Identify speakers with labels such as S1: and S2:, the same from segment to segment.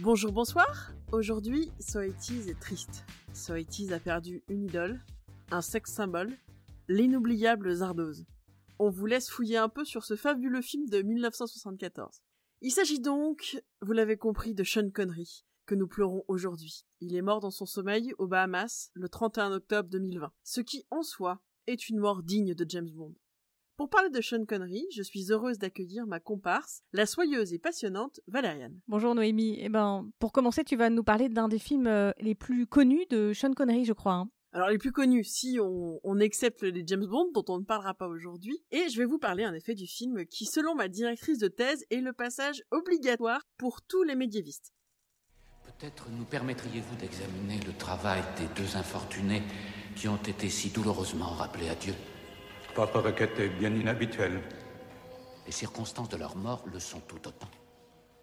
S1: Bonjour, bonsoir. Aujourd'hui, Soitis est triste. Soitis a perdu une idole, un sexe symbole, l'inoubliable Zardoz. On vous laisse fouiller un peu sur ce fabuleux film de 1974. Il s'agit donc, vous l'avez compris, de Sean Connery, que nous pleurons aujourd'hui. Il est mort dans son sommeil aux Bahamas le 31 octobre 2020, ce qui en soi est une mort digne de James Bond. Pour parler de Sean Connery, je suis heureuse d'accueillir ma comparse, la soyeuse et passionnante Valériane.
S2: Bonjour Noémie. Eh ben, pour commencer, tu vas nous parler d'un des films euh, les plus connus de Sean Connery, je crois. hein.
S1: Alors les plus connus, si on, on accepte les James Bond, dont on ne parlera pas aujourd'hui, et je vais vous parler en effet du film qui, selon ma directrice de thèse, est le passage obligatoire pour tous les médiévistes.
S3: Peut-être nous permettriez-vous d'examiner le travail des deux infortunés qui ont été si douloureusement rappelés à Dieu?
S4: Votre requête est bien inhabituelle.
S3: Les circonstances de leur mort le sont tout autant.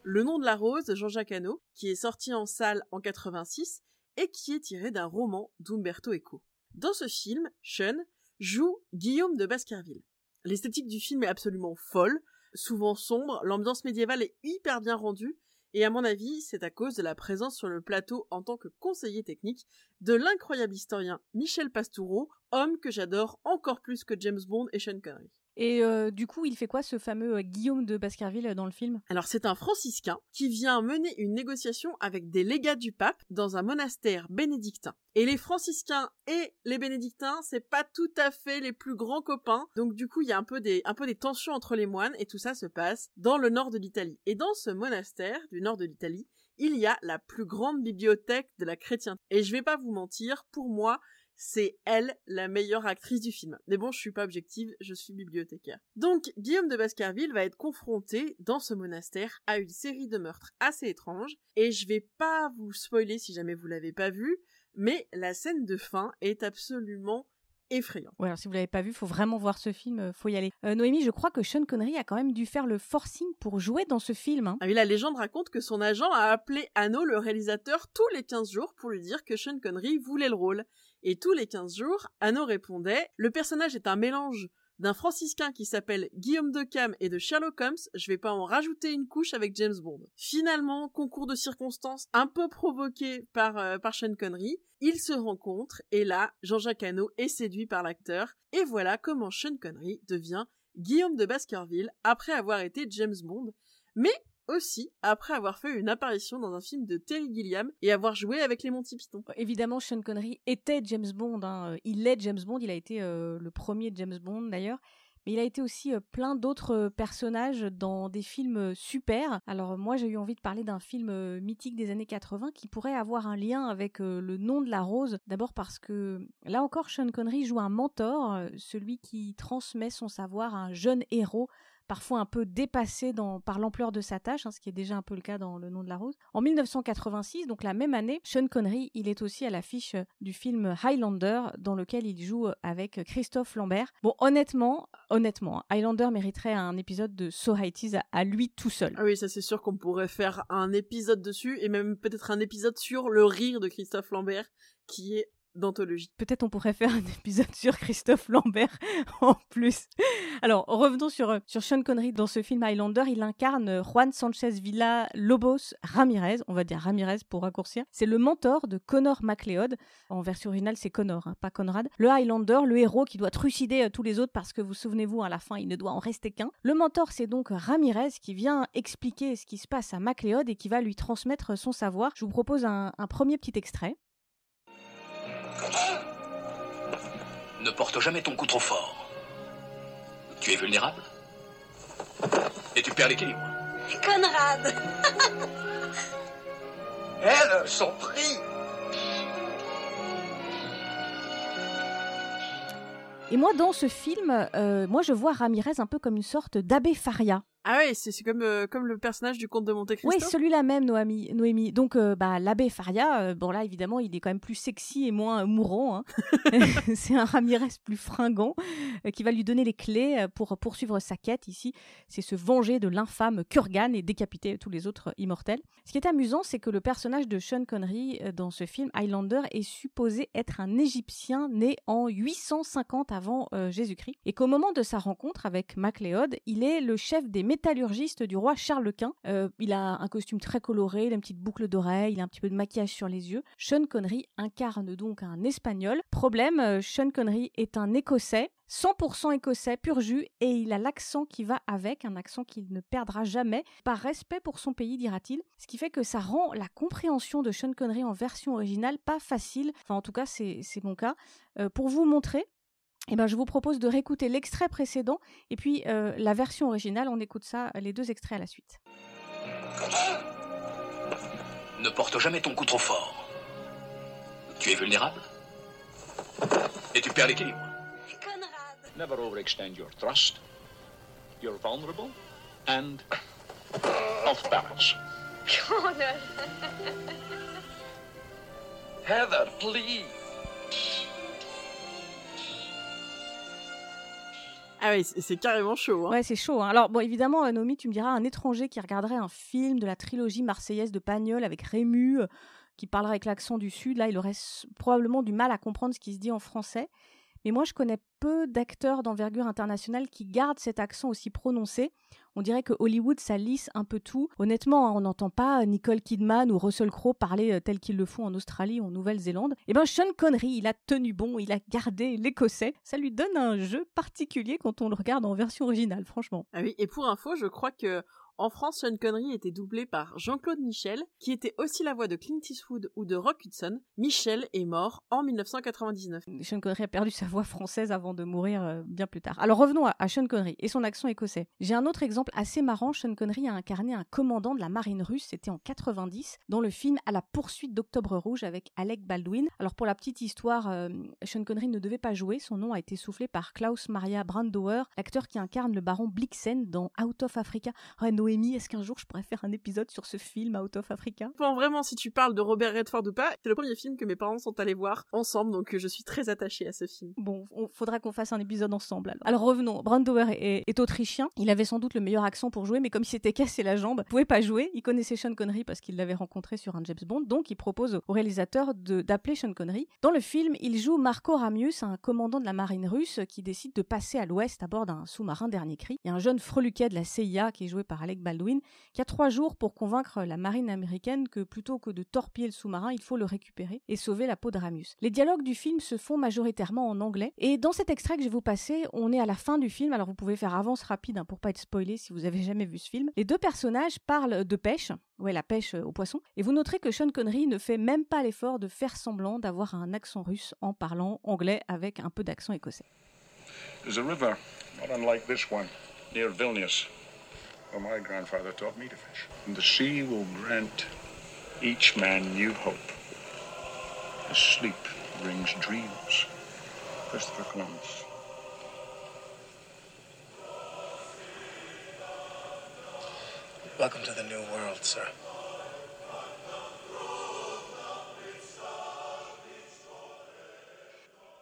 S1: Le nom de la rose de Jean-Jacques Hano, qui est sorti en salle en 86 et qui est tiré d'un roman d'Umberto Eco. Dans ce film, Sean joue Guillaume de Baskerville. L'esthétique du film est absolument folle, souvent sombre, l'ambiance médiévale est hyper bien rendue, et à mon avis, c'est à cause de la présence sur le plateau en tant que conseiller technique de l'incroyable historien Michel Pastoureau, homme que j'adore encore plus que James Bond et Sean Connery.
S2: Et euh, du coup, il fait quoi ce fameux euh, Guillaume de Baskerville euh, dans le film?
S1: Alors c'est un franciscain qui vient mener une négociation avec des légats du pape dans un monastère bénédictin. Et les franciscains et les bénédictins, c'est pas tout à fait les plus grands copains. Donc du coup, il y a un peu des un peu des tensions entre les moines et tout ça se passe dans le nord de l'Italie. Et dans ce monastère du nord de l'Italie, il y a la plus grande bibliothèque de la chrétienté. Et je vais pas vous mentir, pour moi, c'est elle la meilleure actrice du film. Mais bon, je suis pas objective, je suis bibliothécaire. Donc, Guillaume de Baskerville va être confronté dans ce monastère à une série de meurtres assez étranges, et je vais pas vous spoiler si jamais vous l'avez pas vu, mais la scène de fin est absolument effrayante.
S2: Ouais, alors si vous l'avez pas vu, faut vraiment voir ce film, euh, faut y aller. Euh, Noémie, je crois que Sean Connery a quand même dû faire le forcing pour jouer dans ce film. hein.
S1: Ah oui, la légende raconte que son agent a appelé Hanno, le réalisateur, tous les 15 jours pour lui dire que Sean Connery voulait le rôle. Et tous les 15 jours, Hanno répondait Le personnage est un mélange d'un franciscain qui s'appelle Guillaume de Cam et de Sherlock Holmes, je vais pas en rajouter une couche avec James Bond. Finalement, concours de circonstances un peu provoqué par, euh, Sean Connery, ils se rencontrent et là, Jean-Jacques Hano est séduit par l'acteur. Et voilà comment Sean Connery devient Guillaume de Baskerville après avoir été James Bond, mais aussi après avoir fait une apparition dans un film de Terry Gilliam et avoir joué avec les Monty Python.
S2: Évidemment, Sean Connery était James Bond. hein. Euh, Il est James Bond. Il a été euh, le premier James Bond d'ailleurs. Mais il a été aussi euh, plein d'autres euh, personnages dans des films euh, super. Alors moi, j'ai eu envie de parler d'un film euh, mythique des années 80 qui pourrait avoir un lien avec euh, le nom de la rose. D'abord parce que là encore, Sean Connery joue un mentor, euh, celui qui transmet son savoir à un jeune héros parfois un peu dépassé par l'ampleur de sa tâche, hein, ce qui est déjà un peu le cas dans Le nom de la rose. En 1986, donc la même année, Sean Connery, il est aussi à l'affiche du film Highlander, dans lequel il joue avec Christophe Lambert. Bon, honnêtement, honnêtement, hein, Highlander mériterait un épisode de So Heighties à, à lui tout seul.
S1: Ah oui, ça c'est sûr qu'on pourrait faire un épisode dessus et même peut-être un épisode sur le rire de Christophe Lambert qui est d'anthologie.
S2: Peut-être on pourrait faire un épisode sur Christophe Lambert en plus. Alors, revenons sur, euh, sur Sean Connery. Dans ce film Highlander, il incarne euh, Juan Sanchez Villa Lobos Ramirez, on va dire Ramirez pour raccourcir. C'est le mentor de Connor MacLeod. En version originale, c'est Connor, hein, pas Conrad. Le Highlander, le héros qui doit trucider euh, tous les autres parce que vous souvenez-vous, à la fin, il ne doit en rester qu'un. Le mentor, c'est donc Ramirez qui vient expliquer ce qui se passe à MacLeod et qui va lui transmettre son savoir. Je vous propose un, un premier petit extrait.
S5: Ne porte jamais ton coup trop fort. Tu es vulnérable. Et tu perds l'équilibre.
S6: Conrad
S7: Elle, son prix
S2: Et moi, dans ce film, euh, moi, je vois Ramirez un peu comme une sorte d'abbé Faria.
S1: Ah ouais, c'est comme, euh, comme le personnage du comte de Monte Cristo.
S2: Oui, celui-là même, Noémie. Noémie. Donc, euh, bah, l'abbé Faria, euh, bon là, évidemment, il est quand même plus sexy et moins mourant. hein. c'est un Ramirez plus fringant qui va lui donner les clés pour poursuivre sa quête ici. C'est se venger de l'infâme Kurgan et décapiter tous les autres immortels. Ce qui est amusant, c'est que le personnage de Sean Connery dans ce film Highlander est supposé être un Égyptien né en 850 avant Jésus-Christ et qu'au moment de sa rencontre avec MacLeod, il est le chef des métallurgiste du roi Charles Quint. Euh, il a un costume très coloré, a une petite boucle d'oreille, il a un petit peu de maquillage sur les yeux. Sean Connery incarne donc un Espagnol. Problème, euh, Sean Connery est un Écossais. 100% écossais, pur jus, et il a l'accent qui va avec, un accent qu'il ne perdra jamais, par respect pour son pays, dira-t-il. Ce qui fait que ça rend la compréhension de Sean Connery en version originale pas facile. Enfin, en tout cas, c'est mon cas. Euh, pour vous montrer, eh ben, je vous propose de réécouter l'extrait précédent et puis euh, la version originale. On écoute ça, les deux extraits à la suite.
S5: Ne porte jamais ton coup trop fort. Tu es vulnérable. Et tu perds l'équilibre.
S6: Never overextend your thrust. You're vulnerable and off balance.
S7: Heather, please.
S1: Ah oui, c'est carrément chaud. Hein.
S2: Ouais, c'est chaud. hein. Alors, bon, évidemment, euh, Naomi, tu me diras, un étranger qui regarderait un film de la trilogie marseillaise de Pagnol avec Rému, euh, qui parlerait avec l'accent du Sud, là, il aurait probablement du mal à comprendre ce qui se dit en français. Mais moi, je connais peu d'acteurs d'envergure internationale qui gardent cet accent aussi prononcé. On dirait que Hollywood, ça lisse un peu tout. Honnêtement, hein, on n'entend pas Nicole Kidman ou Russell Crowe parler euh, tel qu'ils le font en Australie ou en Nouvelle-Zélande. Eh ben, Sean Connery, il a tenu bon, il a gardé l'écossais. Ça lui donne un jeu particulier quand on le regarde en version originale, franchement.
S1: Ah oui, et pour info, je crois que en France, Sean Connery était doublé par Jean-Claude Michel, qui était aussi la voix de Clint Eastwood ou de Rock Hudson. Michel est mort en 1999.
S2: Sean Connery a perdu sa voix française avant de mourir euh, bien plus tard. Alors revenons à, Sean Connery et son accent écossais. J'ai un autre exemple assez marrant. Sean Connery a incarné un commandant de la marine russe, c'était en 90, dans le film À la poursuite d'Octobre Rouge avec Alec Baldwin. Alors pour la petite histoire, euh, Sean Connery ne devait pas jouer. Son nom a été soufflé par Klaus Maria Brandauer, l'acteur qui incarne le baron Blixen dans Out of Africa. Noémie, est-ce qu'un jour je pourrais faire un épisode sur ce film Out of Africa?
S1: Bon, vraiment, si tu parles de Robert Redford ou pas, c'est le premier film que mes parents sont allés voir ensemble, donc euh, je suis très attachée à ce film.
S2: Bon, on faudra qu'on fasse un épisode ensemble. Alors, alors revenons. Brandauer est, est autrichien. Il avait sans doute le meilleur accent pour jouer, mais comme il s'était cassé la jambe, il pouvait pas jouer. Il connaissait Sean Connery parce qu'il l'avait rencontré sur un James Bond, donc il propose au réalisateur d'appeler Sean Connery. Dans le film, il joue Marco Ramius, un commandant de la marine russe qui décide de passer à l'ouest à bord d'un sous-marin dernier cri. Il y a un jeune freluquet de la CIA qui est joué par Alec Baldwin qui a trois jours pour convaincre la marine américaine que plutôt que de torpiller le sous-marin, il faut le récupérer et sauver la peau de Ramius. Les dialogues du film se font majoritairement en anglais et dans cet extrait que je vais vous passer, on est à la fin du film, alors vous pouvez faire avance rapide hein, pour pas être spoilé si vous avez jamais vu ce film. Les deux personnages parlent de pêche, ouais la pêche euh, au poisson, et vous noterez que Sean Connery ne fait même pas l'effort de faire semblant d'avoir un accent russe en parlant anglais avec un peu d'accent écossais.
S6: There's a river, not unlike this one, near Vilnius, where my grandfather taught me to fish. And the sea will grant each man new hope. As sleep brings dreams. Christopher Columbus.
S8: Welcome to the new world, sir.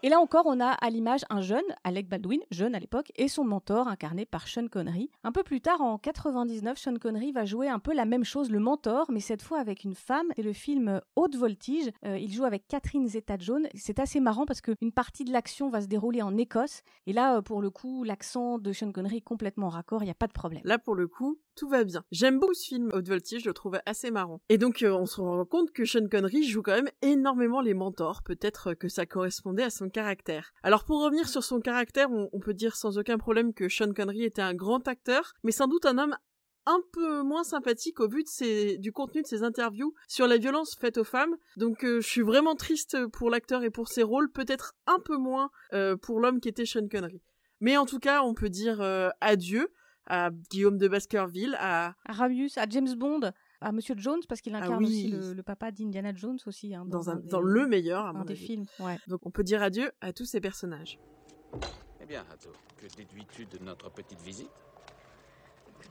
S2: Et là encore, on a à l'image un jeune, Alec Baldwin, jeune à l'époque, et son mentor incarné par Sean Connery. Un peu plus tard, en 99, Sean Connery va jouer un peu la même chose, le mentor, mais cette fois avec une femme. C'est le film Haute Voltige. Euh, il joue avec Catherine Zeta-Jones. C'est assez marrant parce qu'une partie de l'action va se dérouler en Écosse. Et là, euh, pour le coup, l'accent de Sean Connery est complètement raccord, il n'y a pas de problème.
S1: Là, pour le coup, tout va bien. J'aime beaucoup ce film, Haute Voltige, je le trouve assez marrant. Et donc, euh, on se rend compte que Sean Connery joue quand même énormément les mentors. Peut-être que ça correspondait à son caractère. Alors, pour revenir sur son caractère, on, peut dire sans aucun problème que Sean Connery était un grand acteur, mais sans doute un homme un peu moins sympathique au vu de du contenu de ses interviews sur la violence faite aux femmes. Donc euh, je suis vraiment triste pour l'acteur et pour ses rôles, peut-être un peu moins euh, pour l'homme qui était Sean Connery. Mais en tout cas, on peut dire euh, adieu à Guillaume de Baskerville, à
S2: À Ramius, à James Bond, à Monsieur Jones, parce qu'il incarne
S1: Ah oui.
S2: aussi le, le papa d'Indiana Jones aussi. hein,
S1: dans, un,
S2: des-
S1: dans le meilleur, à
S2: un
S1: mon
S2: des
S1: avis.
S2: films. Ouais.
S1: Donc on peut dire adieu à tous ces personnages.
S3: Eh bien, Hato, que déduis-tu de notre petite visite?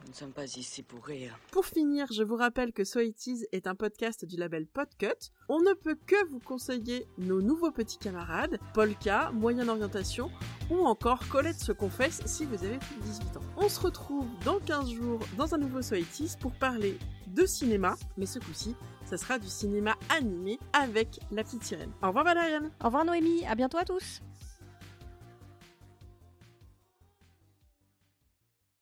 S9: Nous ne sommes pas ici pour rire.
S1: Pour finir, je vous rappelle que So It Is est un podcast du label Podcut. On ne peut que vous conseiller nos nouveaux petits camarades, Polka, Moyenne Orientation, ou encore Colette se confesse si vous avez plus de 18 ans. On se retrouve dans 15 jours dans un nouveau So It Is pour parler de cinéma, mais ce coup-ci, ça sera du cinéma animé avec La Petite Sirène. Au revoir Valériane
S2: Au revoir Noémie, à bientôt à tous